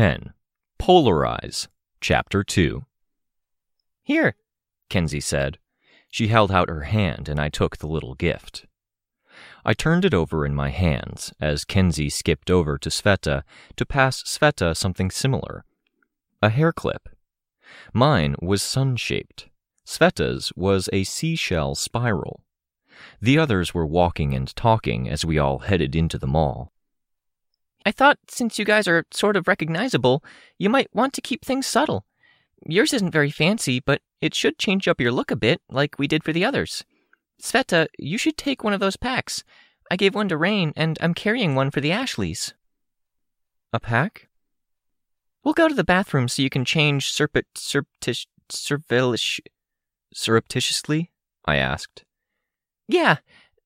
10 Polarize, Chapter 2. Here, Kenzie said. She held out her hand, and I took the little gift. I turned it over in my hands as Kenzie skipped over to Sveta to pass Sveta something similar a hair clip. Mine was sun shaped. Sveta's was a seashell spiral. The others were walking and talking as we all headed into the mall. I thought since you guys are sort of recognizable, you might want to keep things subtle. Yours isn't very fancy, but it should change up your look a bit, like we did for the others. Sveta, you should take one of those packs. I gave one to Rain, and I'm carrying one for the Ashleys. A pack? We'll go to the bathroom so you can change surreptish surveilish Surreptitiously? I asked. Yeah,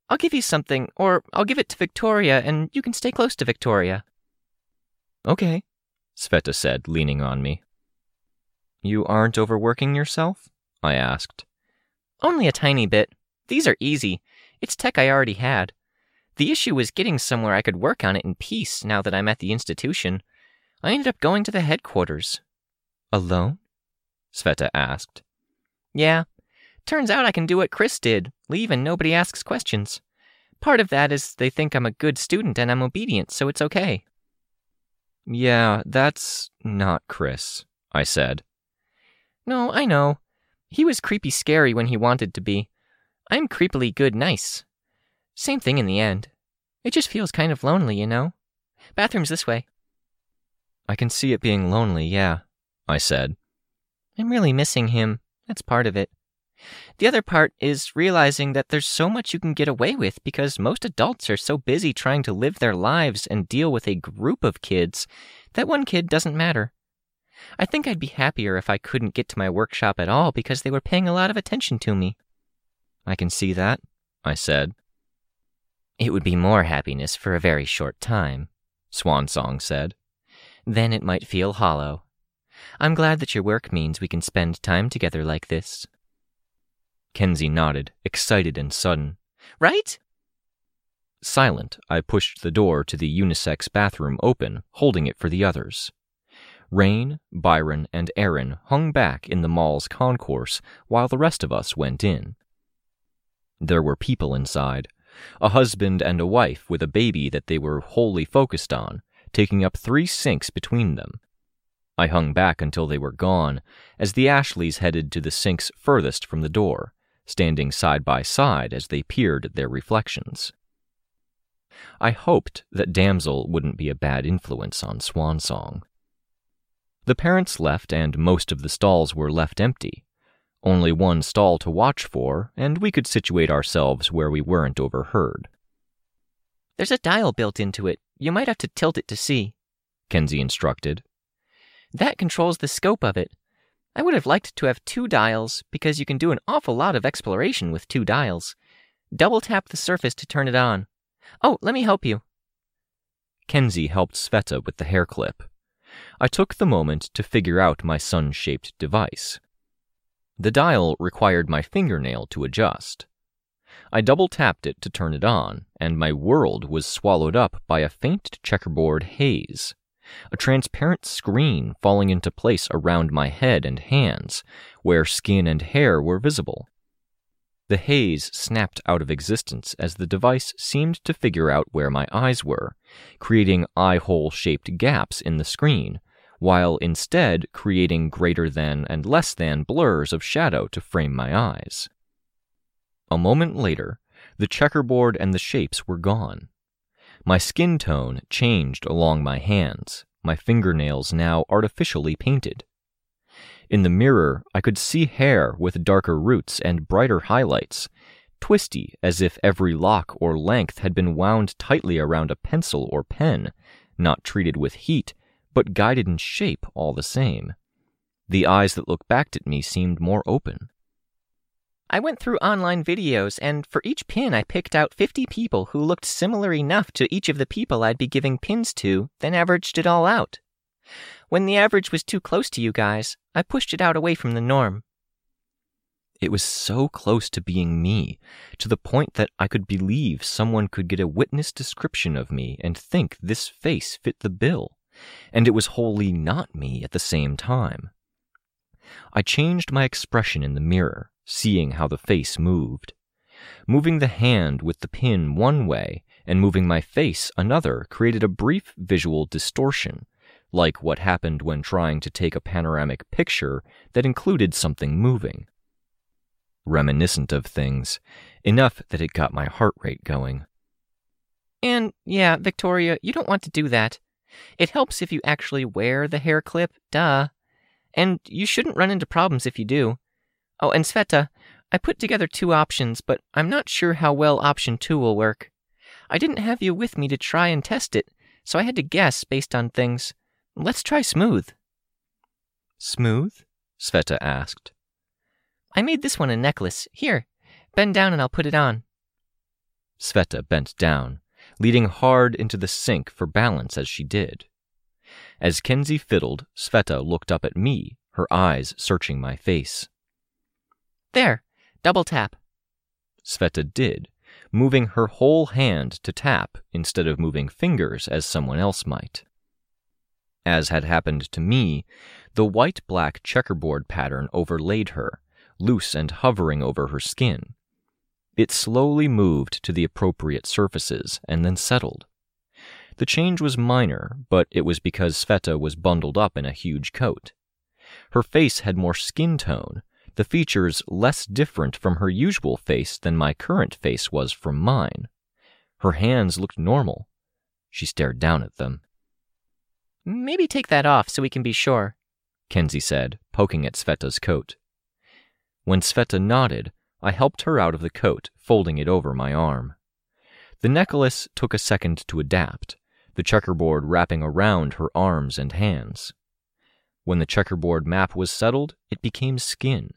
I'll give you something, or I'll give it to Victoria, and you can stay close to Victoria. Okay, Sveta said, leaning on me. You aren't overworking yourself? I asked. Only a tiny bit. These are easy. It's tech I already had. The issue was getting somewhere I could work on it in peace now that I'm at the institution. I ended up going to the headquarters. Alone? Sveta asked. Yeah. Turns out I can do what Chris did leave and nobody asks questions. Part of that is they think I'm a good student and I'm obedient, so it's okay. Yeah, that's not Chris, I said. No, I know. He was creepy scary when he wanted to be. I'm creepily good nice. Same thing in the end. It just feels kind of lonely, you know? Bathroom's this way. I can see it being lonely, yeah, I said. I'm really missing him. That's part of it. The other part is realizing that there's so much you can get away with because most adults are so busy trying to live their lives and deal with a group of kids that one kid doesn't matter. I think I'd be happier if I couldn't get to my workshop at all because they were paying a lot of attention to me. I can see that, I said. It would be more happiness for a very short time, Swan Song said. Then it might feel hollow. I'm glad that your work means we can spend time together like this. Kenzie nodded, excited and sudden. Right? Silent, I pushed the door to the unisex bathroom open, holding it for the others. Rain, Byron, and Erin hung back in the mall's concourse while the rest of us went in. There were people inside a husband and a wife with a baby that they were wholly focused on, taking up three sinks between them. I hung back until they were gone, as the Ashleys headed to the sinks furthest from the door, standing side by side as they peered at their reflections. I hoped that Damsel wouldn't be a bad influence on Swan Song. The parents left, and most of the stalls were left empty. Only one stall to watch for, and we could situate ourselves where we weren't overheard. There's a dial built into it. You might have to tilt it to see, Kenzie instructed. That controls the scope of it. I would have liked to have two dials because you can do an awful lot of exploration with two dials. Double tap the surface to turn it on. Oh, let me help you. Kenzie helped Sveta with the hair clip. I took the moment to figure out my sun shaped device. The dial required my fingernail to adjust. I double tapped it to turn it on, and my world was swallowed up by a faint checkerboard haze a transparent screen falling into place around my head and hands, where skin and hair were visible. The haze snapped out of existence as the device seemed to figure out where my eyes were, creating eye hole shaped gaps in the screen, while instead creating greater than and less than blurs of shadow to frame my eyes. A moment later, the checkerboard and the shapes were gone. My skin tone changed along my hands, my fingernails now artificially painted. In the mirror, I could see hair with darker roots and brighter highlights, twisty as if every lock or length had been wound tightly around a pencil or pen, not treated with heat, but guided in shape all the same. The eyes that looked back at me seemed more open. I went through online videos, and for each pin, I picked out 50 people who looked similar enough to each of the people I'd be giving pins to, then averaged it all out. When the average was too close to you guys, I pushed it out away from the norm. It was so close to being me, to the point that I could believe someone could get a witness description of me and think this face fit the bill, and it was wholly not me at the same time. I changed my expression in the mirror, seeing how the face moved. Moving the hand with the pin one way and moving my face another created a brief visual distortion, like what happened when trying to take a panoramic picture that included something moving. Reminiscent of things, enough that it got my heart rate going. And yeah, Victoria, you don't want to do that. It helps if you actually wear the hair clip, duh. And you shouldn't run into problems if you do. Oh, and Sveta, I put together two options, but I'm not sure how well option two will work. I didn't have you with me to try and test it, so I had to guess based on things. Let's try smooth. Smooth? Sveta asked. I made this one a necklace. Here, bend down and I'll put it on. Sveta bent down, leading hard into the sink for balance as she did. As Kenzie fiddled, Sveta looked up at me, her eyes searching my face. There, double tap. Sveta did, moving her whole hand to tap instead of moving fingers as someone else might. As had happened to me, the white black checkerboard pattern overlaid her, loose and hovering over her skin. It slowly moved to the appropriate surfaces and then settled. The change was minor, but it was because Sveta was bundled up in a huge coat. Her face had more skin tone, the features less different from her usual face than my current face was from mine. Her hands looked normal. She stared down at them. Maybe take that off so we can be sure, Kenzie said, poking at Sveta's coat. When Sveta nodded, I helped her out of the coat, folding it over my arm. The necklace took a second to adapt, the checkerboard wrapping around her arms and hands. When the checkerboard map was settled, it became skin.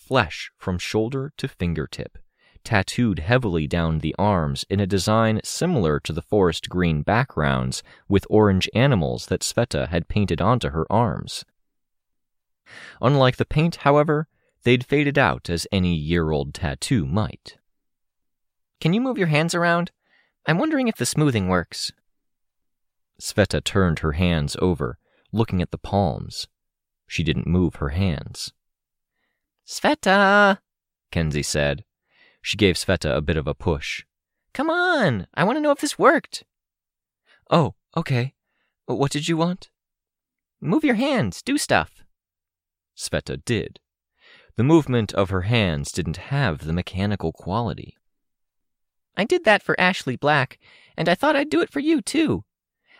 Flesh from shoulder to fingertip, tattooed heavily down the arms in a design similar to the forest green backgrounds with orange animals that Sveta had painted onto her arms. Unlike the paint, however, they'd faded out as any year old tattoo might. Can you move your hands around? I'm wondering if the smoothing works. Sveta turned her hands over, looking at the palms. She didn't move her hands. Sveta, Kenzie said. She gave Sveta a bit of a push. Come on, I want to know if this worked. Oh, okay. Uh, what did you want? Move your hands, do stuff. Sveta did. The movement of her hands didn't have the mechanical quality. I did that for Ashley Black, and I thought I'd do it for you, too.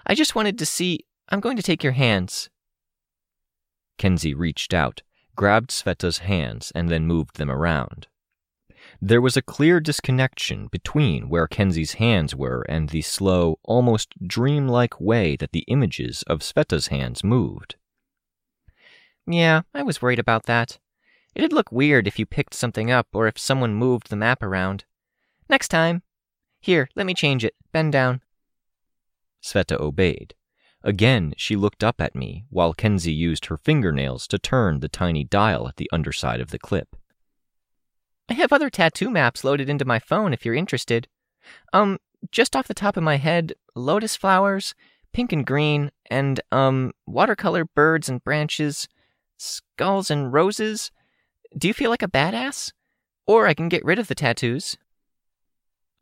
I just wanted to see. I'm going to take your hands. Kenzie reached out, grabbed Sveta's hands, and then moved them around. There was a clear disconnection between where Kenzie's hands were and the slow, almost dreamlike way that the images of Sveta's hands moved. Yeah, I was worried about that. It'd look weird if you picked something up or if someone moved the map around. Next time. Here, let me change it. Bend down. Sveta obeyed. Again, she looked up at me while Kenzie used her fingernails to turn the tiny dial at the underside of the clip. I have other tattoo maps loaded into my phone if you're interested. Um, just off the top of my head, lotus flowers, pink and green, and, um, watercolor birds and branches, skulls and roses. Do you feel like a badass? Or I can get rid of the tattoos.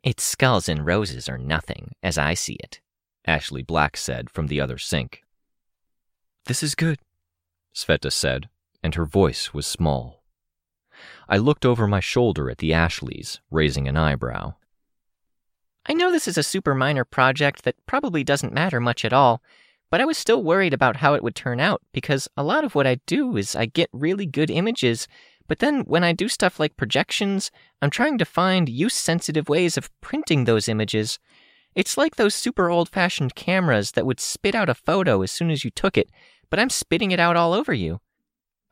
It's skulls and roses or nothing, as I see it, Ashley Black said from the other sink. This is good, Sveta said, and her voice was small. I looked over my shoulder at the Ashleys, raising an eyebrow. I know this is a super minor project that probably doesn't matter much at all, but I was still worried about how it would turn out because a lot of what I do is I get really good images, But then when I do stuff like projections, I'm trying to find use sensitive ways of printing those images. It's like those super old fashioned cameras that would spit out a photo as soon as you took it, but I'm spitting it out all over you.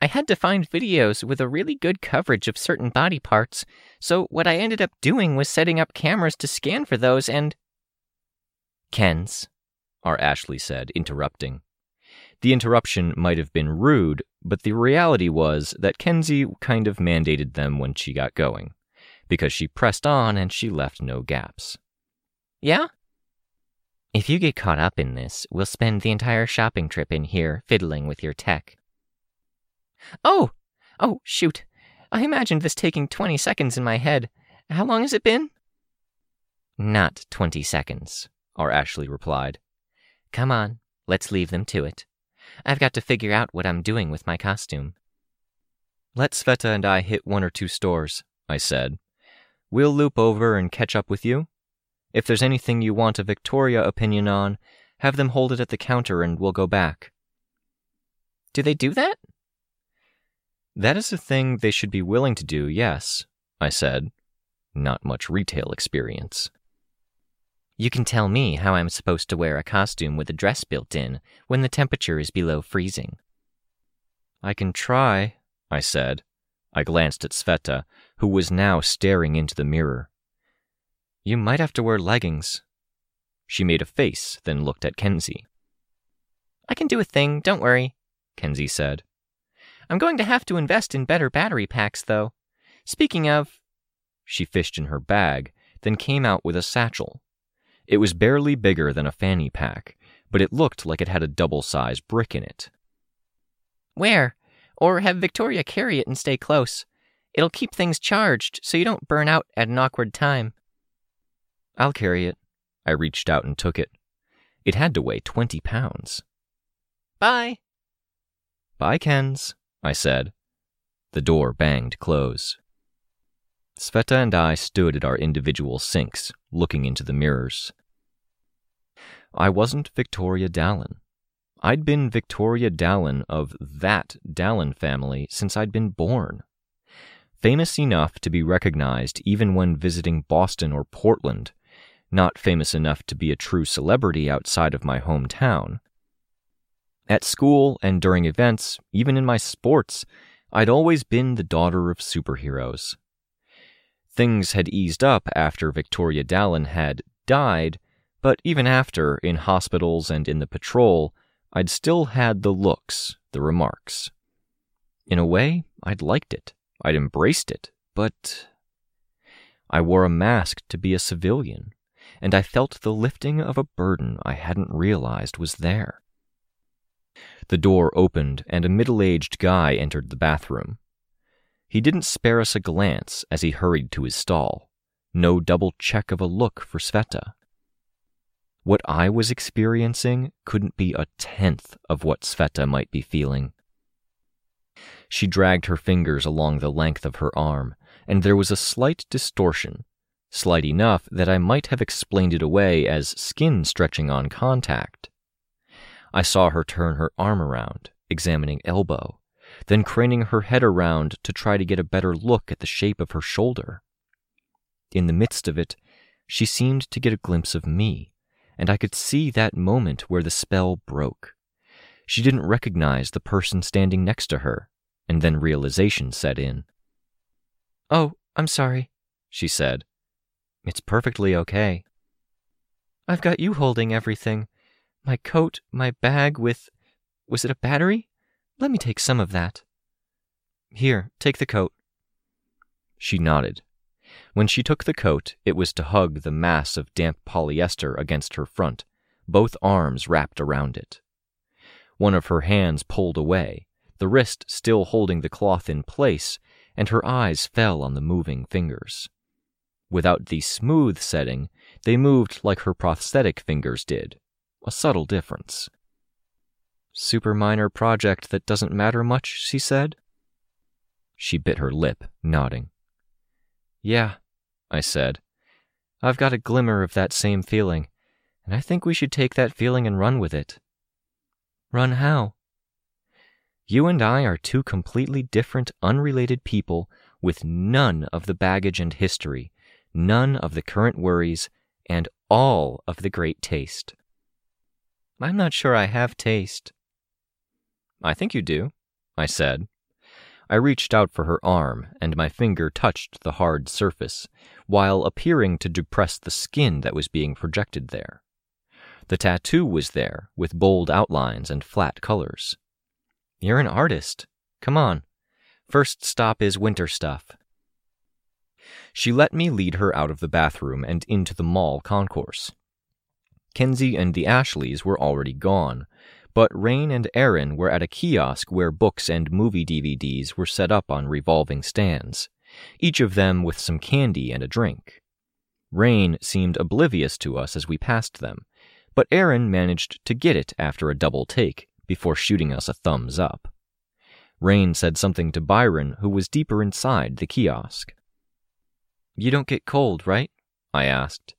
I had to find videos with a really good coverage of certain body parts, so what I ended up doing was setting up cameras to scan for those and. Kens, our Ashley said, interrupting. The interruption might have been rude, but the reality was that Kenzie kind of mandated them when she got going, because she pressed on and she left no gaps. Yeah? If you get caught up in this, we'll spend the entire shopping trip in here fiddling with your tech. Oh! Oh, shoot. I imagined this taking 20 seconds in my head. How long has it been? Not 20 seconds, our Ashley replied. Come on, let's leave them to it. I've got to figure out what I'm doing with my costume. Let Sveta and I hit one or two stores, I said. We'll loop over and catch up with you. If there's anything you want a Victoria opinion on, have them hold it at the counter and we'll go back. Do they do that? That is a thing they should be willing to do, yes, I said. Not much retail experience. You can tell me how I'm supposed to wear a costume with a dress built in when the temperature is below freezing. I can try, I said. I glanced at Sveta, who was now staring into the mirror. You might have to wear leggings. She made a face, then looked at Kenzie. I can do a thing, don't worry, Kenzie said. I'm going to have to invest in better battery packs, though. Speaking of. She fished in her bag, then came out with a satchel. It was barely bigger than a fanny pack, but it looked like it had a double sized brick in it. Where? Or have Victoria carry it and stay close. It'll keep things charged so you don't burn out at an awkward time. I'll carry it. I reached out and took it. It had to weigh 20 pounds. Bye. Bye, Kens. I said. The door banged close. Sveta and I stood at our individual sinks, looking into the mirrors. I wasn't Victoria Dallin. I'd been Victoria Dallin of that Dallin family since I'd been born. Famous enough to be recognized even when visiting Boston or Portland, not famous enough to be a true celebrity outside of my hometown. At school and during events, even in my sports, I'd always been the daughter of superheroes. Things had eased up after Victoria Dallin had died, but even after, in hospitals and in the patrol, I'd still had the looks, the remarks. In a way, I'd liked it. I'd embraced it, but. I wore a mask to be a civilian, and I felt the lifting of a burden I hadn't realized was there. The door opened, and a middle aged guy entered the bathroom. He didn't spare us a glance as he hurried to his stall. No double check of a look for Sveta. What I was experiencing couldn't be a tenth of what Sveta might be feeling. She dragged her fingers along the length of her arm, and there was a slight distortion, slight enough that I might have explained it away as skin stretching on contact. I saw her turn her arm around, examining elbow, then craning her head around to try to get a better look at the shape of her shoulder. In the midst of it, she seemed to get a glimpse of me, and I could see that moment where the spell broke. She didn't recognize the person standing next to her, and then realization set in. Oh, I'm sorry, she said. It's perfectly okay. I've got you holding everything my coat, my bag with. Was it a battery? Let me take some of that. Here, take the coat. She nodded. When she took the coat, it was to hug the mass of damp polyester against her front, both arms wrapped around it. One of her hands pulled away, the wrist still holding the cloth in place, and her eyes fell on the moving fingers. Without the smooth setting, they moved like her prosthetic fingers did, a subtle difference. Super minor project that doesn't matter much, she said. She bit her lip, nodding. Yeah, I said. I've got a glimmer of that same feeling, and I think we should take that feeling and run with it. Run how? You and I are two completely different, unrelated people with none of the baggage and history, none of the current worries, and all of the great taste. I'm not sure I have taste. I think you do, I said. I reached out for her arm, and my finger touched the hard surface, while appearing to depress the skin that was being projected there. The tattoo was there, with bold outlines and flat colors. You're an artist. Come on. First stop is winter stuff. She let me lead her out of the bathroom and into the mall concourse. Kenzie and the Ashleys were already gone, but Rain and Erin were at a kiosk where books and movie DVDs were set up on revolving stands, each of them with some candy and a drink. Rain seemed oblivious to us as we passed them, but Erin managed to get it after a double take before shooting us a thumbs up. Rain said something to Byron, who was deeper inside the kiosk. You don't get cold, right? I asked.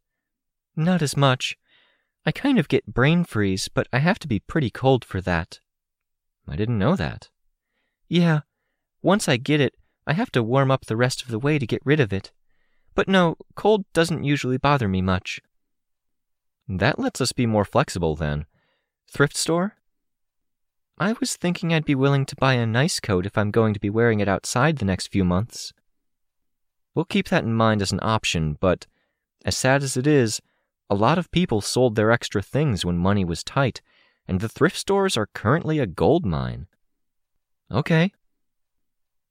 Not as much. I kind of get brain freeze, but I have to be pretty cold for that. I didn't know that. Yeah. Once I get it, I have to warm up the rest of the way to get rid of it. But no, cold doesn't usually bother me much. That lets us be more flexible then. Thrift store? I was thinking I'd be willing to buy a nice coat if I'm going to be wearing it outside the next few months. We'll keep that in mind as an option, but as sad as it is, a lot of people sold their extra things when money was tight, and the thrift stores are currently a gold mine. Okay.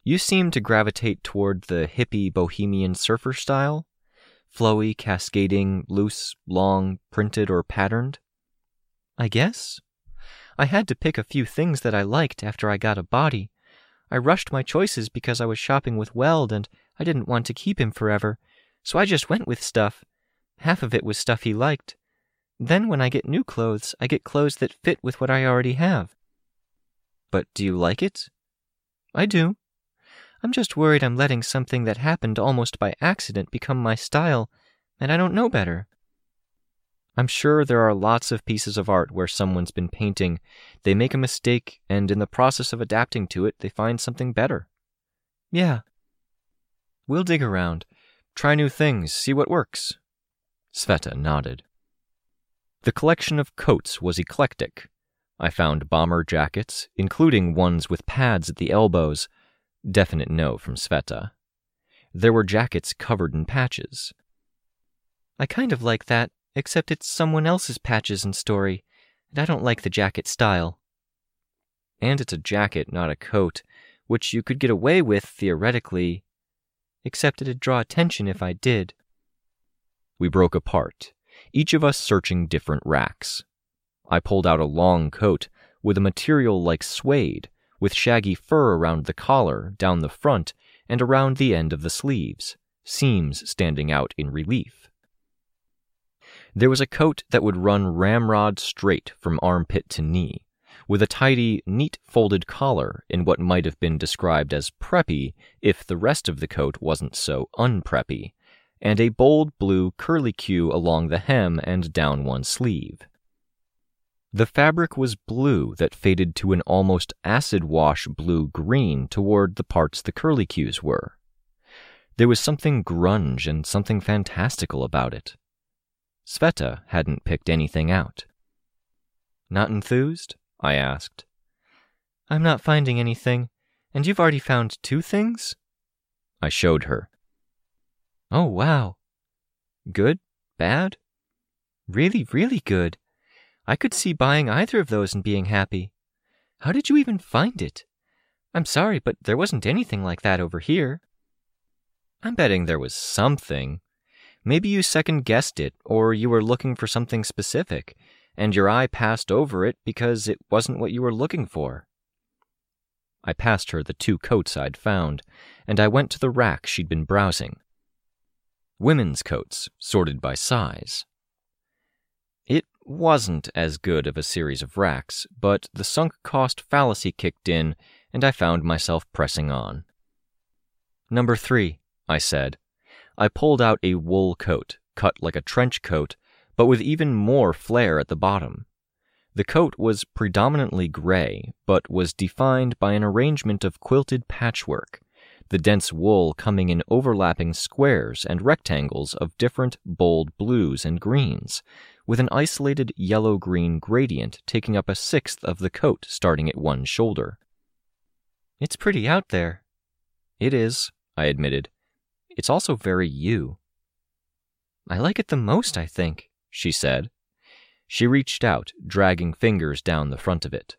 You seem to gravitate toward the hippie bohemian surfer style? Flowy, cascading, loose, long, printed, or patterned? I guess. I had to pick a few things that I liked after I got a body. I rushed my choices because I was shopping with Weld and I didn't want to keep him forever, so I just went with stuff. Half of it was stuff he liked. Then when I get new clothes, I get clothes that fit with what I already have. But do you like it? I do. I'm just worried I'm letting something that happened almost by accident become my style, and I don't know better. I'm sure there are lots of pieces of art where someone's been painting, they make a mistake, and in the process of adapting to it, they find something better. Yeah. We'll dig around, try new things, see what works. Sveta nodded. The collection of coats was eclectic. I found bomber jackets, including ones with pads at the elbows. Definite no from Sveta. There were jackets covered in patches. I kind of like that, except it's someone else's patches and story, and I don't like the jacket style. And it's a jacket, not a coat, which you could get away with theoretically. Except it'd draw attention if I did. We broke apart, each of us searching different racks. I pulled out a long coat with a material like suede, with shaggy fur around the collar, down the front, and around the end of the sleeves, seams standing out in relief. There was a coat that would run ramrod straight from armpit to knee, with a tidy, neat folded collar in what might have been described as preppy if the rest of the coat wasn't so unpreppy, and a bold blue curlicue along the hem and down one sleeve. The fabric was blue that faded to an almost acid wash blue green toward the parts the curlicues were. There was something grunge and something fantastical about it. Sveta hadn't picked anything out. Not enthused? I asked. I'm not finding anything, and you've already found two things? I showed her. Oh, wow. Good? Bad? Really, really good. I could see buying either of those and being happy. How did you even find it? I'm sorry, but there wasn't anything like that over here. I'm betting there was something. Maybe you second guessed it, or you were looking for something specific, and your eye passed over it because it wasn't what you were looking for. I passed her the two coats I'd found, and I went to the rack she'd been browsing women's coats, sorted by size. It wasn't as good of a series of racks, but the sunk cost fallacy kicked in, and I found myself pressing on. Number three, I said. I pulled out a wool coat, cut like a trench coat, but with even more flare at the bottom. The coat was predominantly gray, but was defined by an arrangement of quilted patchwork, the dense wool coming in overlapping squares and rectangles of different bold blues and greens, with an isolated yellow green gradient taking up a sixth of the coat starting at one shoulder. It's pretty out there. It is, I admitted. It's also very you. I like it the most, I think, she said. She reached out, dragging fingers down the front of it.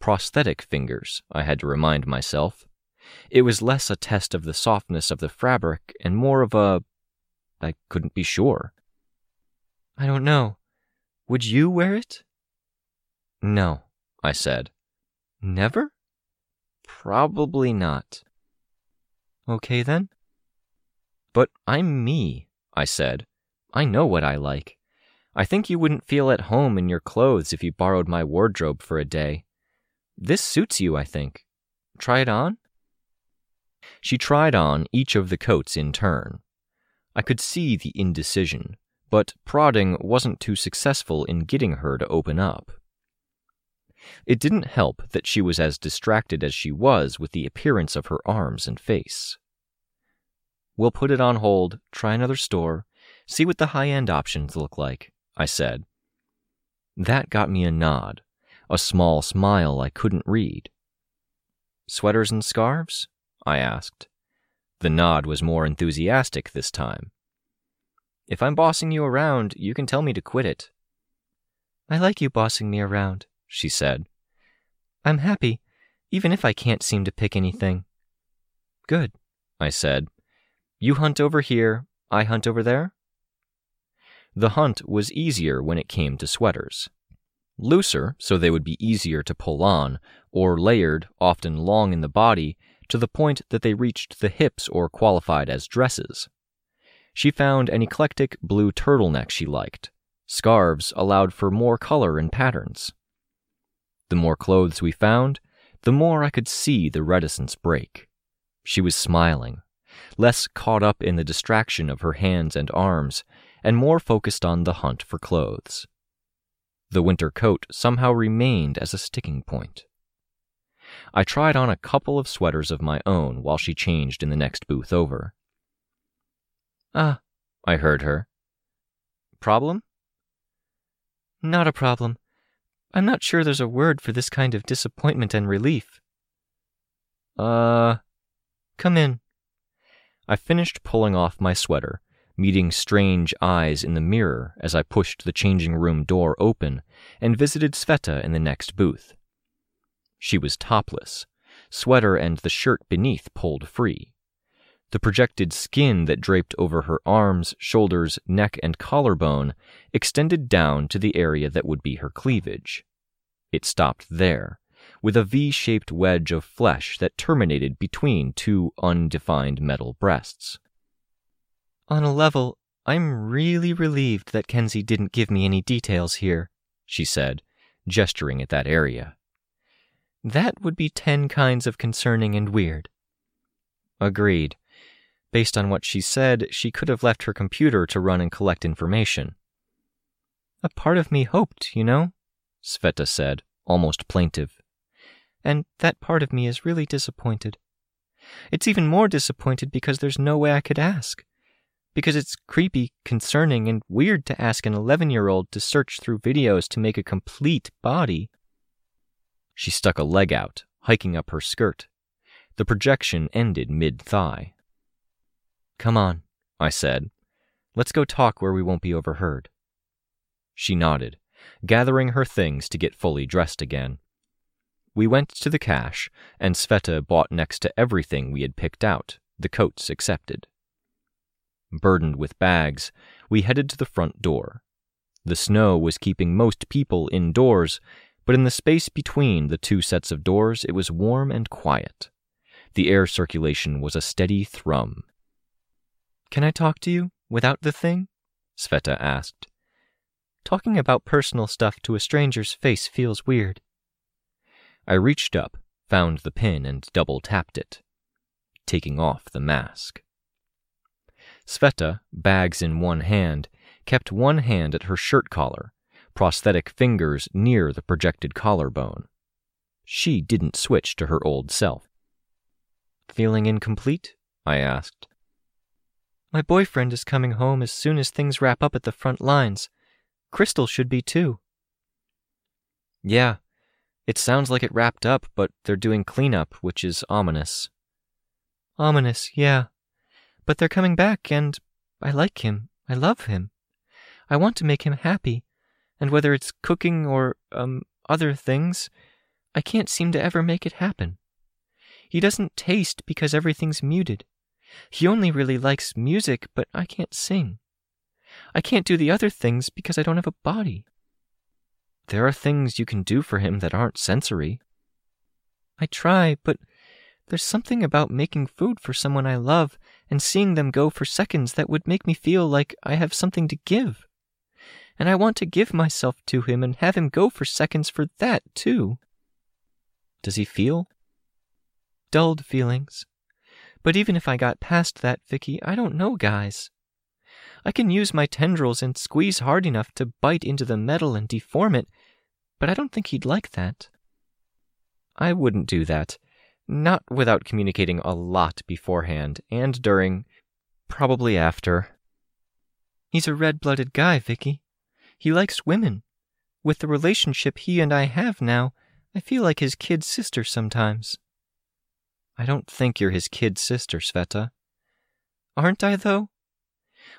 Prosthetic fingers, I had to remind myself. It was less a test of the softness of the fabric and more of a. I couldn't be sure. I don't know. Would you wear it? No, I said. Never? Probably not. Okay then. But I'm me, I said. I know what I like. I think you wouldn't feel at home in your clothes if you borrowed my wardrobe for a day. This suits you, I think. Try it on? She tried on each of the coats in turn. I could see the indecision, but prodding wasn't too successful in getting her to open up. It didn't help that she was as distracted as she was with the appearance of her arms and face. We'll put it on hold, try another store, see what the high end options look like, I said. That got me a nod, a small smile I couldn't read. Sweaters and scarves? I asked. The nod was more enthusiastic this time. If I'm bossing you around, you can tell me to quit it. I like you bossing me around, she said. I'm happy, even if I can't seem to pick anything. Good, I said. You hunt over here, I hunt over there? The hunt was easier when it came to sweaters. Looser, so they would be easier to pull on, or layered, often long in the body, to the point that they reached the hips or qualified as dresses. She found an eclectic blue turtleneck she liked. Scarves allowed for more color and patterns. The more clothes we found, the more I could see the reticence break. She was smiling, less caught up in the distraction of her hands and arms, and more focused on the hunt for clothes. The winter coat somehow remained as a sticking point. I tried on a couple of sweaters of my own while she changed in the next booth over. Ah, I heard her. Problem? Not a problem. I'm not sure there's a word for this kind of disappointment and relief. Uh, come in. I finished pulling off my sweater, meeting strange eyes in the mirror as I pushed the changing room door open and visited Sveta in the next booth. She was topless, sweater and the shirt beneath pulled free. The projected skin that draped over her arms, shoulders, neck, and collarbone extended down to the area that would be her cleavage. It stopped there, with a V shaped wedge of flesh that terminated between two undefined metal breasts. On a level, I'm really relieved that Kenzie didn't give me any details here, she said, gesturing at that area. That would be ten kinds of concerning and weird. Agreed. Based on what she said, she could have left her computer to run and collect information. A part of me hoped, you know, Sveta said, almost plaintive. And that part of me is really disappointed. It's even more disappointed because there's no way I could ask. Because it's creepy, concerning, and weird to ask an 11 year old to search through videos to make a complete body. She stuck a leg out, hiking up her skirt. The projection ended mid thigh. Come on, I said. Let's go talk where we won't be overheard. She nodded, gathering her things to get fully dressed again. We went to the cash, and Sveta bought next to everything we had picked out, the coats excepted. Burdened with bags, we headed to the front door. The snow was keeping most people indoors, but in the space between the two sets of doors it was warm and quiet. The air circulation was a steady thrum. Can I talk to you without the thing? Sveta asked. Talking about personal stuff to a stranger's face feels weird. I reached up, found the pin, and double tapped it, taking off the mask. Sveta, bags in one hand, kept one hand at her shirt collar, prosthetic fingers near the projected collarbone. She didn't switch to her old self. Feeling incomplete? I asked. My boyfriend is coming home as soon as things wrap up at the front lines. Crystal should be too. Yeah, it sounds like it wrapped up, but they're doing cleanup, which is ominous. Ominous, yeah. But they're coming back, and I like him. I love him. I want to make him happy, and whether it's cooking or, um, other things, I can't seem to ever make it happen. He doesn't taste because everything's muted. He only really likes music, but I can't sing. I can't do the other things because I don't have a body. There are things you can do for him that aren't sensory. I try, but there's something about making food for someone I love and seeing them go for seconds that would make me feel like I have something to give. And I want to give myself to him and have him go for seconds for that, too. Does he feel? Dulled feelings. But even if I got past that, Vicky, I don't know guys. I can use my tendrils and squeeze hard enough to bite into the metal and deform it, but I don't think he'd like that. I wouldn't do that. Not without communicating a lot beforehand and during, probably after. He's a red blooded guy, Vicky. He likes women. With the relationship he and I have now, I feel like his kid sister sometimes. I don't think you're his kid sister, Sveta. Aren't I, though?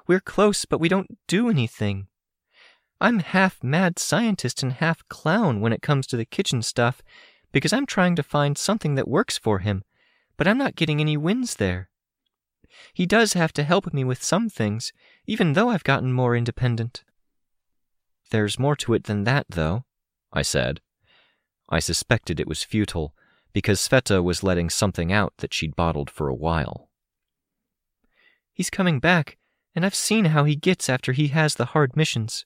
We're close, but we don't do anything. I'm half mad scientist and half clown when it comes to the kitchen stuff, because I'm trying to find something that works for him, but I'm not getting any wins there. He does have to help me with some things, even though I've gotten more independent. There's more to it than that, though, I said. I suspected it was futile, because Sveta was letting something out that she'd bottled for a while. He's coming back, and I've seen how he gets after he has the hard missions.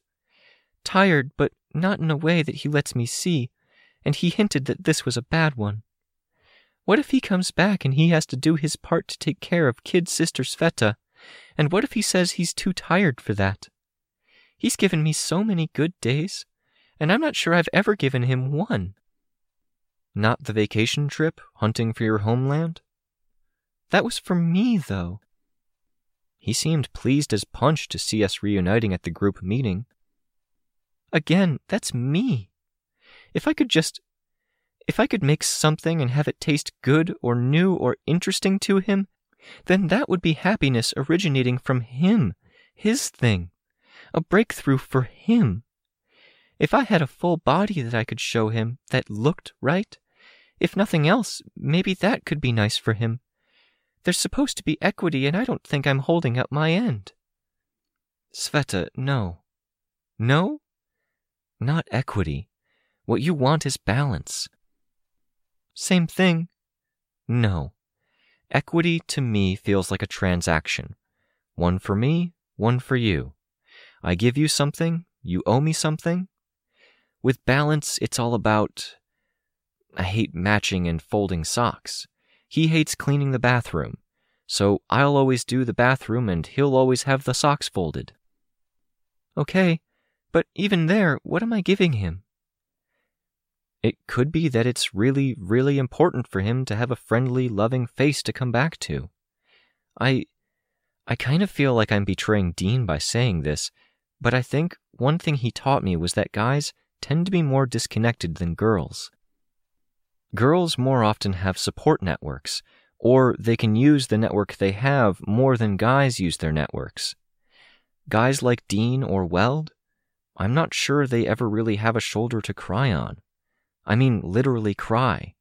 Tired, but not in a way that he lets me see, and he hinted that this was a bad one. What if he comes back and he has to do his part to take care of kid sister Sveta, and what if he says he's too tired for that? He's given me so many good days, and I'm not sure I've ever given him one. Not the vacation trip, hunting for your homeland? That was for me, though. He seemed pleased as punch to see us reuniting at the group meeting. Again, that's me. If I could just. If I could make something and have it taste good or new or interesting to him, then that would be happiness originating from him, his thing, a breakthrough for him. If I had a full body that I could show him that looked right, if nothing else, maybe that could be nice for him. There's supposed to be equity, and I don't think I'm holding up my end. Sveta, no. No? Not equity. What you want is balance. Same thing. No. Equity to me feels like a transaction. One for me, one for you. I give you something, you owe me something. With balance, it's all about I hate matching and folding socks. He hates cleaning the bathroom. So I'll always do the bathroom and he'll always have the socks folded. Okay, but even there, what am I giving him? It could be that it's really, really important for him to have a friendly, loving face to come back to. I. I kind of feel like I'm betraying Dean by saying this, but I think one thing he taught me was that guys tend to be more disconnected than girls. Girls more often have support networks, or they can use the network they have more than guys use their networks. Guys like Dean or Weld, I'm not sure they ever really have a shoulder to cry on. I mean, literally cry.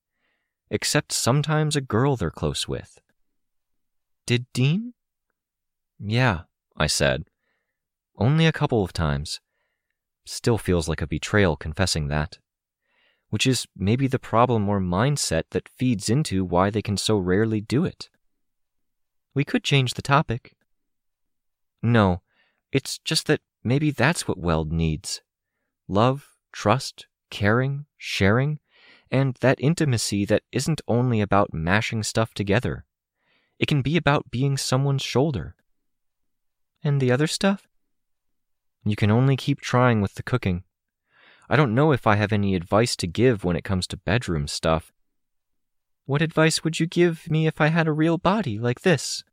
Except sometimes a girl they're close with. Did Dean? Yeah, I said. Only a couple of times. Still feels like a betrayal confessing that which is maybe the problem or mindset that feeds into why they can so rarely do it. We could change the topic. No, it's just that maybe that's what Weld needs love, trust, caring, sharing, and that intimacy that isn't only about mashing stuff together. It can be about being someone's shoulder. And the other stuff? You can only keep trying with the cooking. I don't know if I have any advice to give when it comes to bedroom stuff. What advice would you give me if I had a real body like this?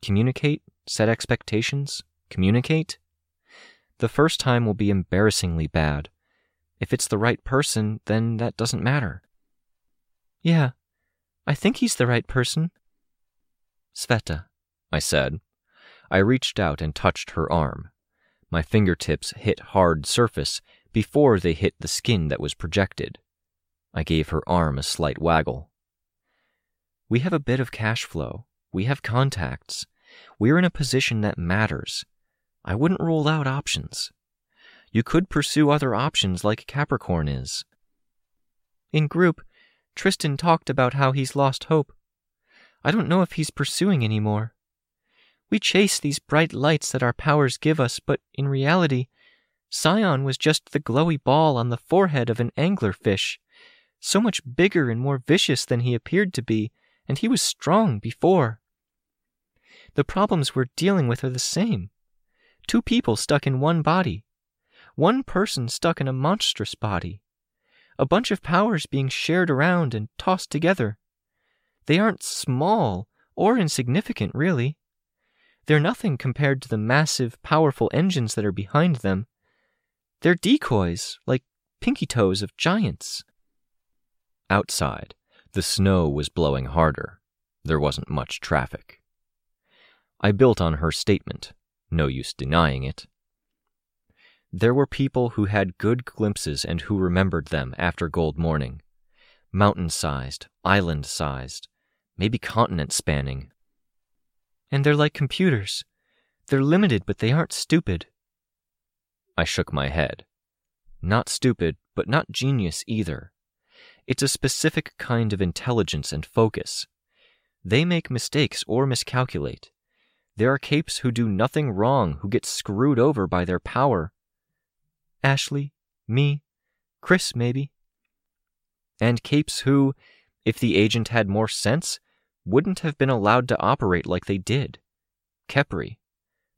Communicate, set expectations, communicate. The first time will be embarrassingly bad. If it's the right person, then that doesn't matter. Yeah, I think he's the right person. Sveta, I said. I reached out and touched her arm. My fingertips hit hard surface before they hit the skin that was projected. I gave her arm a slight waggle. We have a bit of cash flow. We have contacts. We're in a position that matters. I wouldn't rule out options. You could pursue other options like Capricorn is. In group, Tristan talked about how he's lost hope. I don't know if he's pursuing anymore. We chase these bright lights that our powers give us, but in reality, Scion was just the glowy ball on the forehead of an anglerfish, so much bigger and more vicious than he appeared to be, and he was strong before. The problems we're dealing with are the same. Two people stuck in one body. One person stuck in a monstrous body. A bunch of powers being shared around and tossed together. They aren't small or insignificant, really. They're nothing compared to the massive, powerful engines that are behind them. They're decoys, like pinky toes of giants. Outside, the snow was blowing harder. There wasn't much traffic. I built on her statement. No use denying it. There were people who had good glimpses and who remembered them after Gold Morning. Mountain sized, island sized, maybe continent spanning. And they're like computers. They're limited, but they aren't stupid. I shook my head. Not stupid, but not genius either. It's a specific kind of intelligence and focus. They make mistakes or miscalculate. There are capes who do nothing wrong who get screwed over by their power. Ashley, me, Chris, maybe. And capes who, if the agent had more sense, wouldn't have been allowed to operate like they did. Khepri,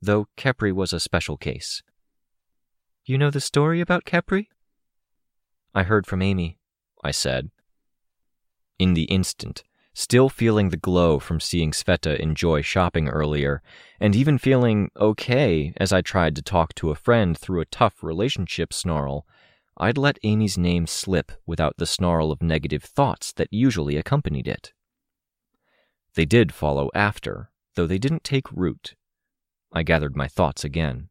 though Khepri was a special case. You know the story about Khepri? I heard from Amy. I said. In the instant, still feeling the glow from seeing Sveta enjoy shopping earlier, and even feeling okay as I tried to talk to a friend through a tough relationship snarl, I'd let Amy's name slip without the snarl of negative thoughts that usually accompanied it. They did follow after, though they didn't take root. I gathered my thoughts again.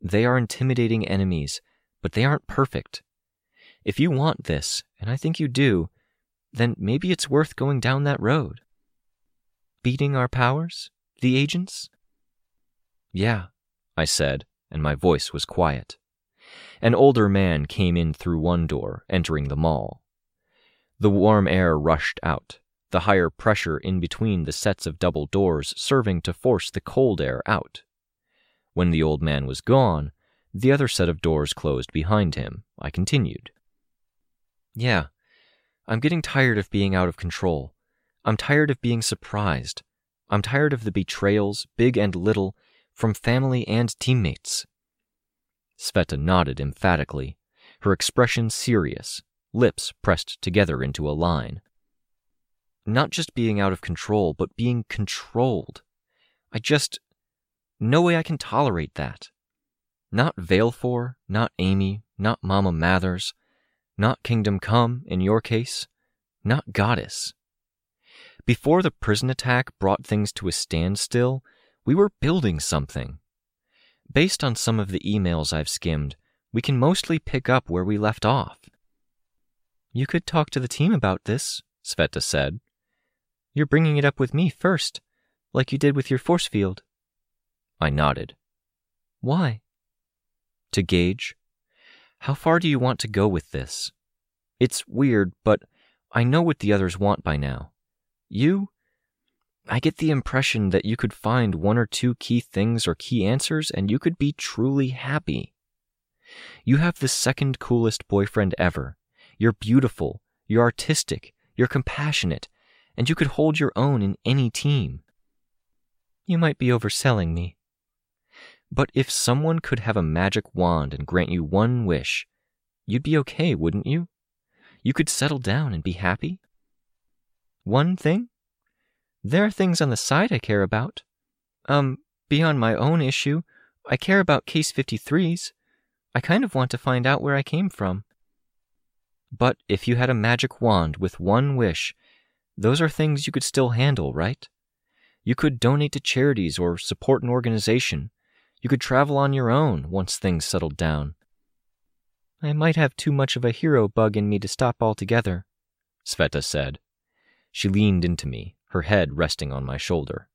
They are intimidating enemies, but they aren't perfect. If you want this, and I think you do, then maybe it's worth going down that road. Beating our powers? The agents? Yeah, I said, and my voice was quiet. An older man came in through one door, entering the mall. The warm air rushed out, the higher pressure in between the sets of double doors serving to force the cold air out. When the old man was gone, the other set of doors closed behind him. I continued. Yeah, I'm getting tired of being out of control. I'm tired of being surprised. I'm tired of the betrayals, big and little, from family and teammates. Sveta nodded emphatically, her expression serious, lips pressed together into a line. Not just being out of control, but being controlled. I just. No way I can tolerate that. Not Valefor, not Amy, not Mama Mathers, not kingdom come, in your case, not goddess. Before the prison attack brought things to a standstill, we were building something. Based on some of the emails I've skimmed, we can mostly pick up where we left off. You could talk to the team about this, Sveta said. You're bringing it up with me first, like you did with your force field. I nodded. Why? To gauge how far do you want to go with this? It's weird, but I know what the others want by now. You? I get the impression that you could find one or two key things or key answers and you could be truly happy. You have the second coolest boyfriend ever. You're beautiful, you're artistic, you're compassionate, and you could hold your own in any team. You might be overselling me. But if someone could have a magic wand and grant you one wish, you'd be okay, wouldn't you? You could settle down and be happy? One thing? There are things on the side I care about. Um, beyond my own issue, I care about Case 53's. I kind of want to find out where I came from. But if you had a magic wand with one wish, those are things you could still handle, right? You could donate to charities or support an organization. You could travel on your own once things settled down. I might have too much of a hero bug in me to stop altogether, Sveta said. She leaned into me, her head resting on my shoulder.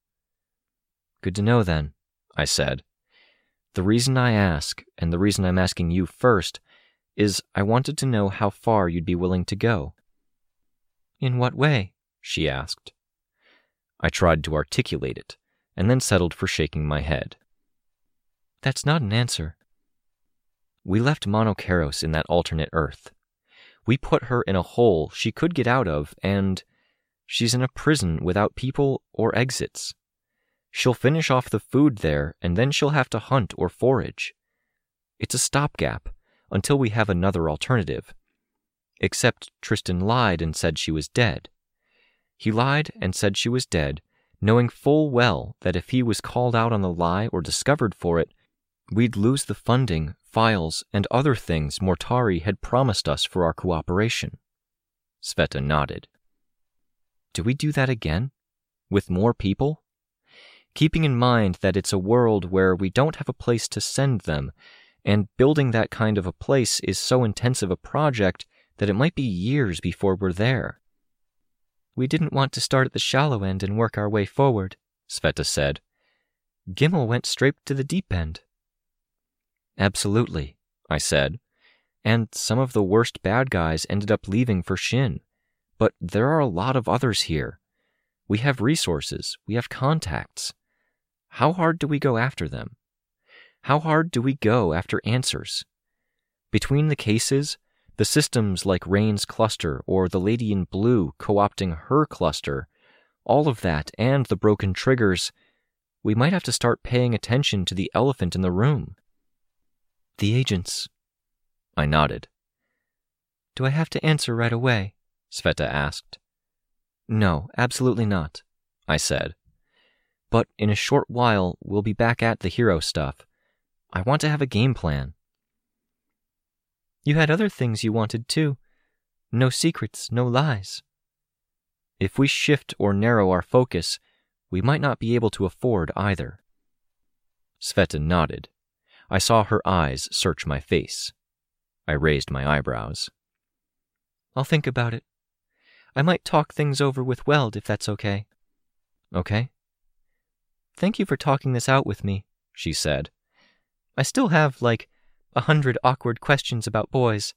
Good to know then, I said. The reason I ask, and the reason I'm asking you first, is I wanted to know how far you'd be willing to go. In what way? she asked. I tried to articulate it, and then settled for shaking my head. That's not an answer. We left Monokeros in that alternate Earth. We put her in a hole she could get out of, and she's in a prison without people or exits. She'll finish off the food there, and then she'll have to hunt or forage. It's a stopgap until we have another alternative. Except Tristan lied and said she was dead. He lied and said she was dead, knowing full well that if he was called out on the lie or discovered for it, we'd lose the funding, files, and other things Mortari had promised us for our cooperation. Sveta nodded. Do we do that again? With more people? Keeping in mind that it's a world where we don't have a place to send them, and building that kind of a place is so intensive a project that it might be years before we're there. We didn't want to start at the shallow end and work our way forward, Sveta said. Gimel went straight to the deep end. Absolutely, I said. And some of the worst bad guys ended up leaving for Shin. But there are a lot of others here. We have resources, we have contacts. How hard do we go after them? How hard do we go after answers? Between the cases, the systems like Rain's cluster or the Lady in Blue co opting her cluster, all of that and the broken triggers, we might have to start paying attention to the elephant in the room. The agents. I nodded. Do I have to answer right away? Sveta asked. No, absolutely not, I said. But in a short while, we'll be back at the hero stuff. I want to have a game plan. You had other things you wanted too. No secrets, no lies. If we shift or narrow our focus, we might not be able to afford either. Sveta nodded. I saw her eyes search my face. I raised my eyebrows. I'll think about it. I might talk things over with Weld if that's okay. Okay. Thank you for talking this out with me, she said. I still have, like, a hundred awkward questions about boys.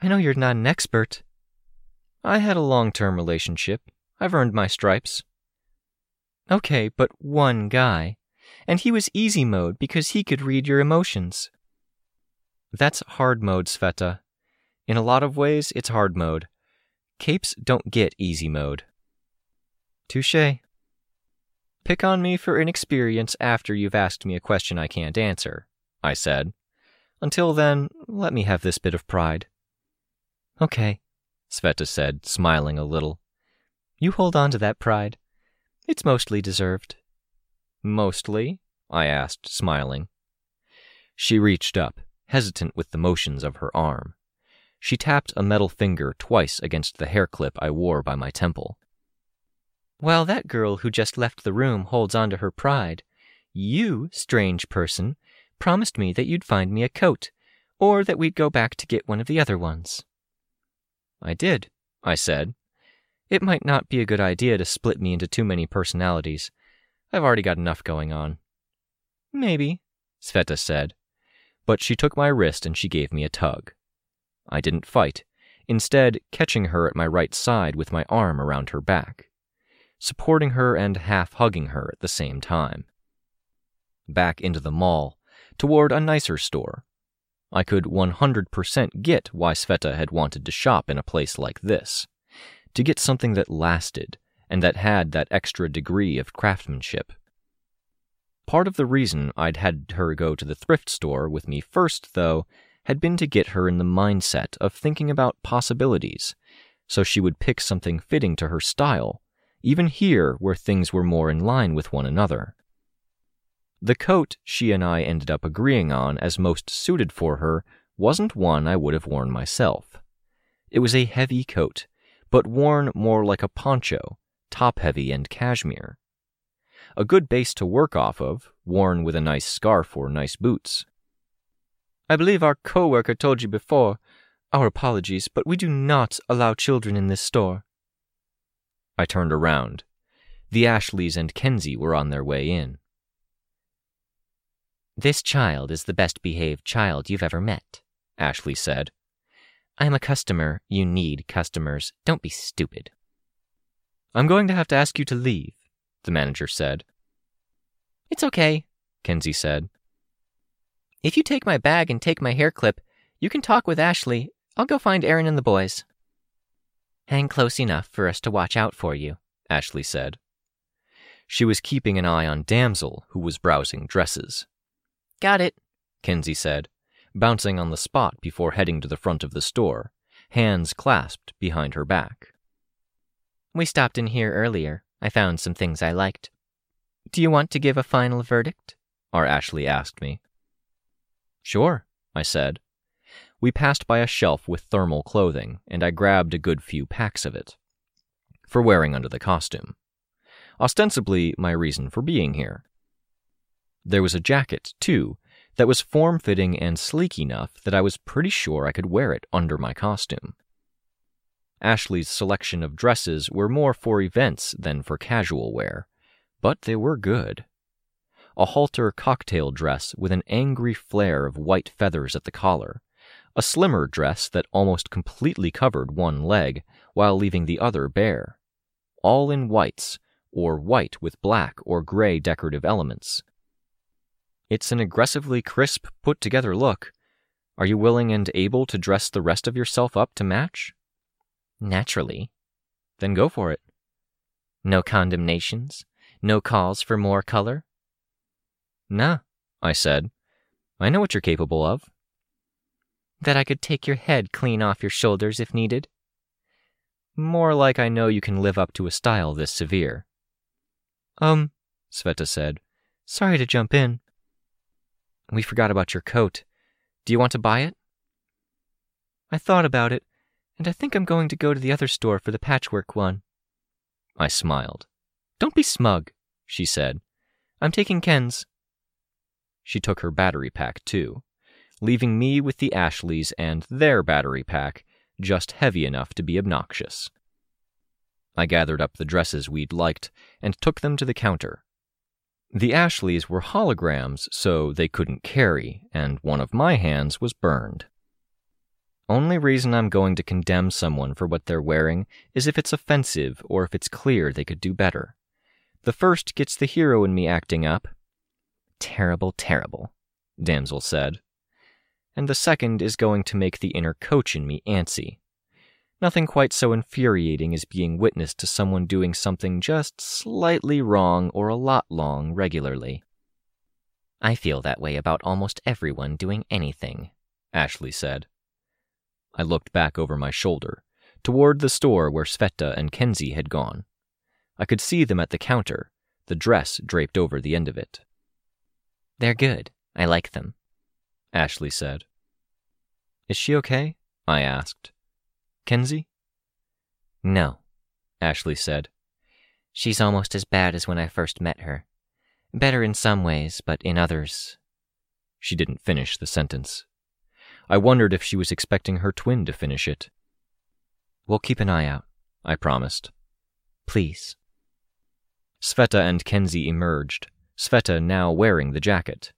I know you're not an expert. I had a long term relationship. I've earned my stripes. Okay, but one guy. And he was easy mode because he could read your emotions. That's hard mode, Sveta. In a lot of ways, it's hard mode. Capes don't get easy mode. Touche. Pick on me for inexperience after you've asked me a question I can't answer. I said. Until then, let me have this bit of pride. Okay, Sveta said, smiling a little. You hold on to that pride. It's mostly deserved. Mostly? I asked, smiling. She reached up, hesitant with the motions of her arm. She tapped a metal finger twice against the hair clip I wore by my temple. While that girl who just left the room holds on to her pride, you, strange person, promised me that you'd find me a coat, or that we'd go back to get one of the other ones. I did, I said. It might not be a good idea to split me into too many personalities. I've already got enough going on. Maybe, Sveta said. But she took my wrist and she gave me a tug. I didn't fight, instead, catching her at my right side with my arm around her back, supporting her and half hugging her at the same time. Back into the mall, toward a nicer store. I could 100% get why Sveta had wanted to shop in a place like this. To get something that lasted and that had that extra degree of craftsmanship. Part of the reason I'd had her go to the thrift store with me first, though, had been to get her in the mindset of thinking about possibilities, so she would pick something fitting to her style, even here where things were more in line with one another. The coat she and I ended up agreeing on as most suited for her wasn't one I would have worn myself. It was a heavy coat, but worn more like a poncho, top heavy and cashmere. A good base to work off of, worn with a nice scarf or nice boots. I believe our co-worker told you before. Our apologies, but we do not allow children in this store. I turned around. The Ashleys and Kenzie were on their way in. This child is the best behaved child you've ever met, Ashley said. I'm a customer. You need customers. Don't be stupid. I'm going to have to ask you to leave, the manager said. It's okay, Kenzie said. If you take my bag and take my hair clip, you can talk with Ashley. I'll go find Erin and the boys. Hang close enough for us to watch out for you, Ashley said. She was keeping an eye on Damsel, who was browsing dresses. Got it, Kenzie said, bouncing on the spot before heading to the front of the store, hands clasped behind her back. We stopped in here earlier. I found some things I liked. Do you want to give a final verdict? R. Ashley asked me. Sure, I said. We passed by a shelf with thermal clothing, and I grabbed a good few packs of it. For wearing under the costume. Ostensibly, my reason for being here. There was a jacket, too, that was form fitting and sleek enough that I was pretty sure I could wear it under my costume. Ashley's selection of dresses were more for events than for casual wear, but they were good. A halter cocktail dress with an angry flare of white feathers at the collar, a slimmer dress that almost completely covered one leg while leaving the other bare, all in whites, or white with black or gray decorative elements. It's an aggressively crisp, put together look. Are you willing and able to dress the rest of yourself up to match? Naturally. Then go for it. No condemnations? No calls for more color? Nah, I said. I know what you're capable of. That I could take your head clean off your shoulders if needed? More like I know you can live up to a style this severe. Um, Sveta said. Sorry to jump in. We forgot about your coat. Do you want to buy it? I thought about it, and I think I'm going to go to the other store for the patchwork one. I smiled. Don't be smug, she said. I'm taking Ken's. She took her battery pack, too, leaving me with the Ashleys and their battery pack, just heavy enough to be obnoxious. I gathered up the dresses we'd liked and took them to the counter. The Ashleys were holograms, so they couldn't carry, and one of my hands was burned. Only reason I'm going to condemn someone for what they're wearing is if it's offensive or if it's clear they could do better. The first gets the hero in me acting up. Terrible, terrible, Damsel said. And the second is going to make the inner coach in me antsy. Nothing quite so infuriating as being witness to someone doing something just slightly wrong or a lot long regularly. I feel that way about almost everyone doing anything, Ashley said. I looked back over my shoulder, toward the store where Sveta and Kenzie had gone. I could see them at the counter, the dress draped over the end of it. They're good. I like them, Ashley said. Is she okay? I asked. Kenzie? No, Ashley said. She's almost as bad as when I first met her. Better in some ways, but in others. She didn't finish the sentence. I wondered if she was expecting her twin to finish it. We'll keep an eye out, I promised. Please. Sveta and Kenzie emerged, Sveta now wearing the jacket.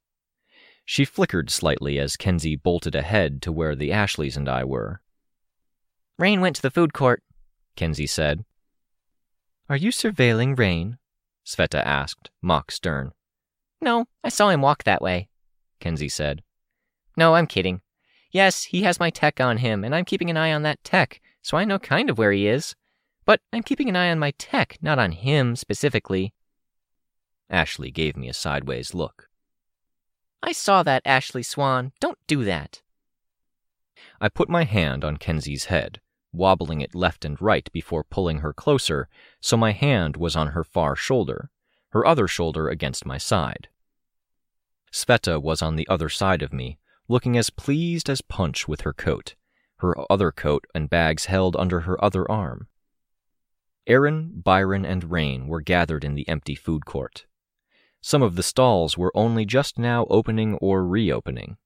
She flickered slightly as Kenzie bolted ahead to where the Ashleys and I were. Rain went to the food court, Kenzie said. Are you surveilling Rain? Sveta asked, mock stern. No, I saw him walk that way, Kenzie said. No, I'm kidding. Yes, he has my tech on him, and I'm keeping an eye on that tech, so I know kind of where he is. But I'm keeping an eye on my tech, not on him specifically. Ashley gave me a sideways look. I saw that, Ashley Swan. Don't do that. I put my hand on Kenzie's head, wobbling it left and right before pulling her closer, so my hand was on her far shoulder, her other shoulder against my side. Sveta was on the other side of me, looking as pleased as Punch with her coat, her other coat and bags held under her other arm. Erin, Byron, and Rain were gathered in the empty food court. Some of the stalls were only just now opening or reopening.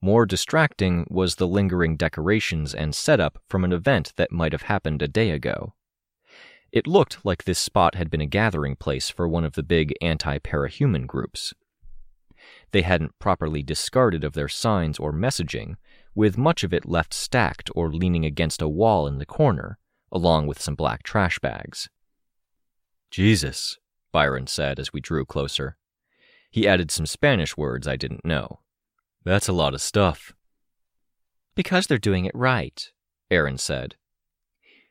More distracting was the lingering decorations and setup from an event that might have happened a day ago. It looked like this spot had been a gathering place for one of the big anti parahuman groups. They hadn't properly discarded of their signs or messaging, with much of it left stacked or leaning against a wall in the corner, along with some black trash bags. Jesus, Byron said as we drew closer. He added some Spanish words I didn't know. That's a lot of stuff. Because they're doing it right, Erin said.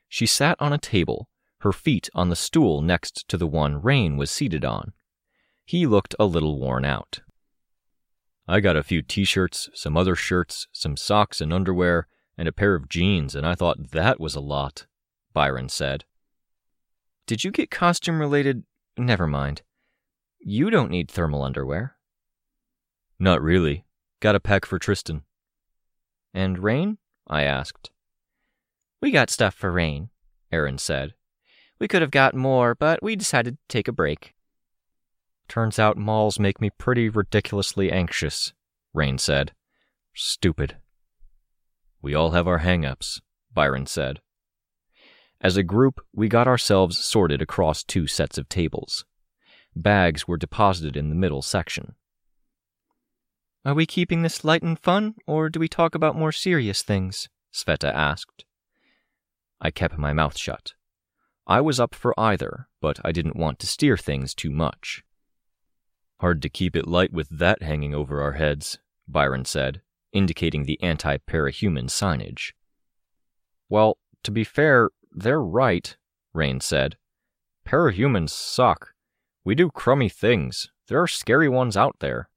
She sat on a table, her feet on the stool next to the one Rain was seated on. He looked a little worn out. I got a few t shirts, some other shirts, some socks and underwear, and a pair of jeans, and I thought that was a lot, Byron said. Did you get costume related Never mind. You don't need thermal underwear. Not really. Got a pack for Tristan. And Rain? I asked. We got stuff for Rain, Erin said. We could have got more, but we decided to take a break. Turns out malls make me pretty ridiculously anxious, Rain said. Stupid. We all have our hang ups, Byron said. As a group, we got ourselves sorted across two sets of tables. Bags were deposited in the middle section. Are we keeping this light and fun, or do we talk about more serious things? Sveta asked. I kept my mouth shut. I was up for either, but I didn't want to steer things too much. Hard to keep it light with that hanging over our heads, Byron said, indicating the anti parahuman signage. Well, to be fair, they're right, Rain said. Parahumans suck. We do crummy things. There are scary ones out there.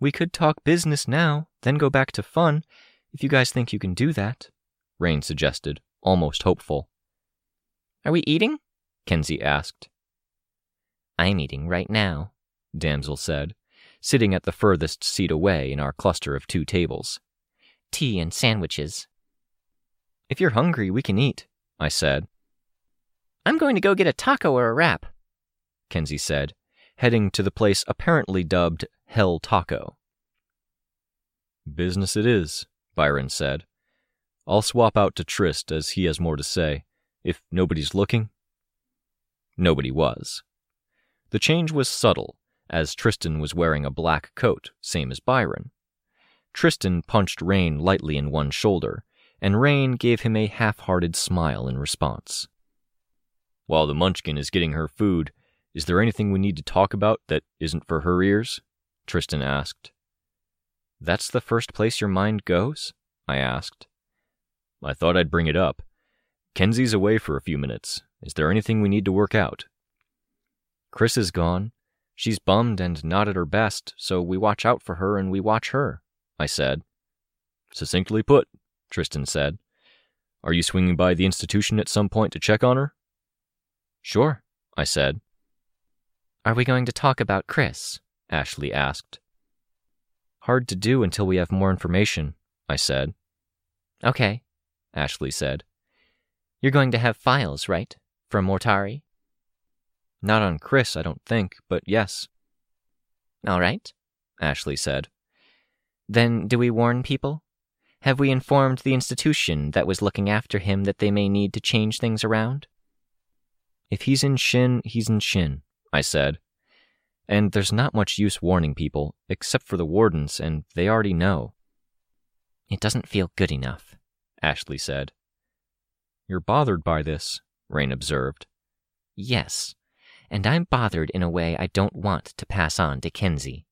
We could talk business now, then go back to fun, if you guys think you can do that, Rain suggested, almost hopeful. Are we eating? Kenzie asked. I'm eating right now, Damsel said, sitting at the furthest seat away in our cluster of two tables. Tea and sandwiches. If you're hungry, we can eat, I said. I'm going to go get a taco or a wrap, Kenzie said, heading to the place apparently dubbed Hell Taco. Business it is, Byron said. I'll swap out to Trist as he has more to say, if nobody's looking. Nobody was. The change was subtle, as Tristan was wearing a black coat, same as Byron. Tristan punched Rain lightly in one shoulder, and Rain gave him a half hearted smile in response. While the munchkin is getting her food, is there anything we need to talk about that isn't for her ears? Tristan asked. That's the first place your mind goes? I asked. I thought I'd bring it up. Kenzie's away for a few minutes. Is there anything we need to work out? Chris is gone. She's bummed and not at her best, so we watch out for her and we watch her, I said. Succinctly put, Tristan said. Are you swinging by the institution at some point to check on her? Sure, I said. Are we going to talk about Chris? Ashley asked. Hard to do until we have more information, I said. Okay, Ashley said. You're going to have files, right? From Mortari? Not on Chris, I don't think, but yes. All right, Ashley said. Then do we warn people? Have we informed the institution that was looking after him that they may need to change things around? If he's in Shin, he's in Shin, I said. And there's not much use warning people, except for the wardens, and they already know. It doesn't feel good enough, Ashley said. You're bothered by this, Rain observed. Yes, and I'm bothered in a way I don't want to pass on to Kenzie.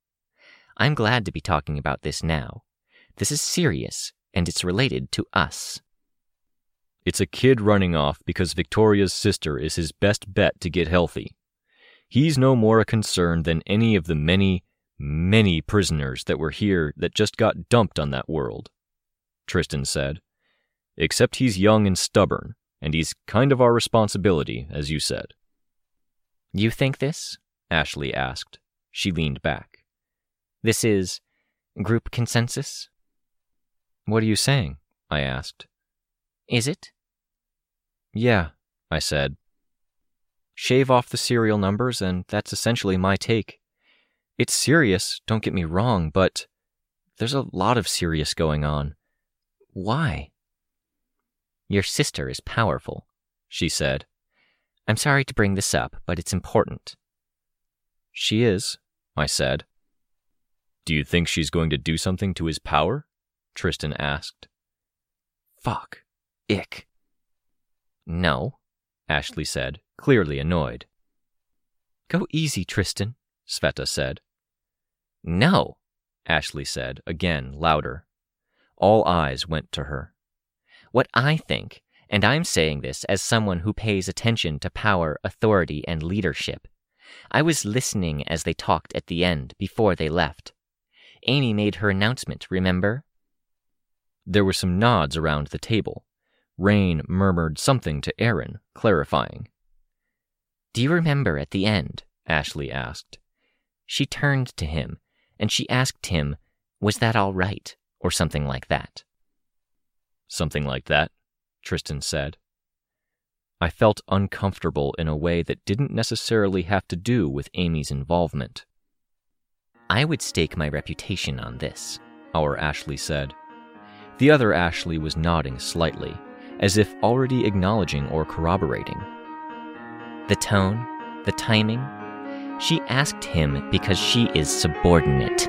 I'm glad to be talking about this now. This is serious, and it's related to us. It's a kid running off because Victoria's sister is his best bet to get healthy. He's no more a concern than any of the many, many prisoners that were here that just got dumped on that world, Tristan said. Except he's young and stubborn, and he's kind of our responsibility, as you said. You think this? Ashley asked. She leaned back. This is group consensus? What are you saying? I asked. Is it? Yeah, I said. Shave off the serial numbers, and that's essentially my take. It's serious, don't get me wrong, but there's a lot of serious going on. Why? Your sister is powerful, she said. I'm sorry to bring this up, but it's important. She is, I said. Do you think she's going to do something to his power? Tristan asked. Fuck. Ick. No, Ashley said, clearly annoyed. Go easy, Tristan, Sveta said. No, Ashley said, again louder. All eyes went to her. What I think, and I'm saying this as someone who pays attention to power, authority, and leadership. I was listening as they talked at the end before they left. Amy made her announcement, remember? There were some nods around the table. Rain murmured something to Erin, clarifying. Do you remember at the end? Ashley asked. She turned to him, and she asked him, Was that all right? or something like that. Something like that, Tristan said. I felt uncomfortable in a way that didn't necessarily have to do with Amy's involvement. I would stake my reputation on this, our Ashley said. The other Ashley was nodding slightly, as if already acknowledging or corroborating. The tone, the timing. She asked him because she is subordinate.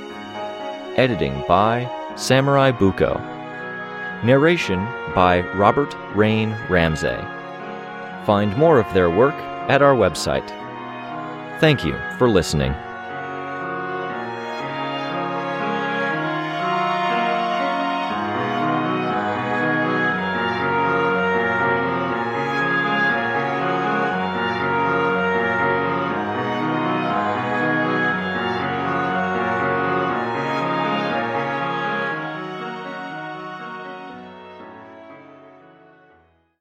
Editing by Samurai Buko. Narration by Robert Rain Ramsey. Find more of their work at our website. Thank you for listening.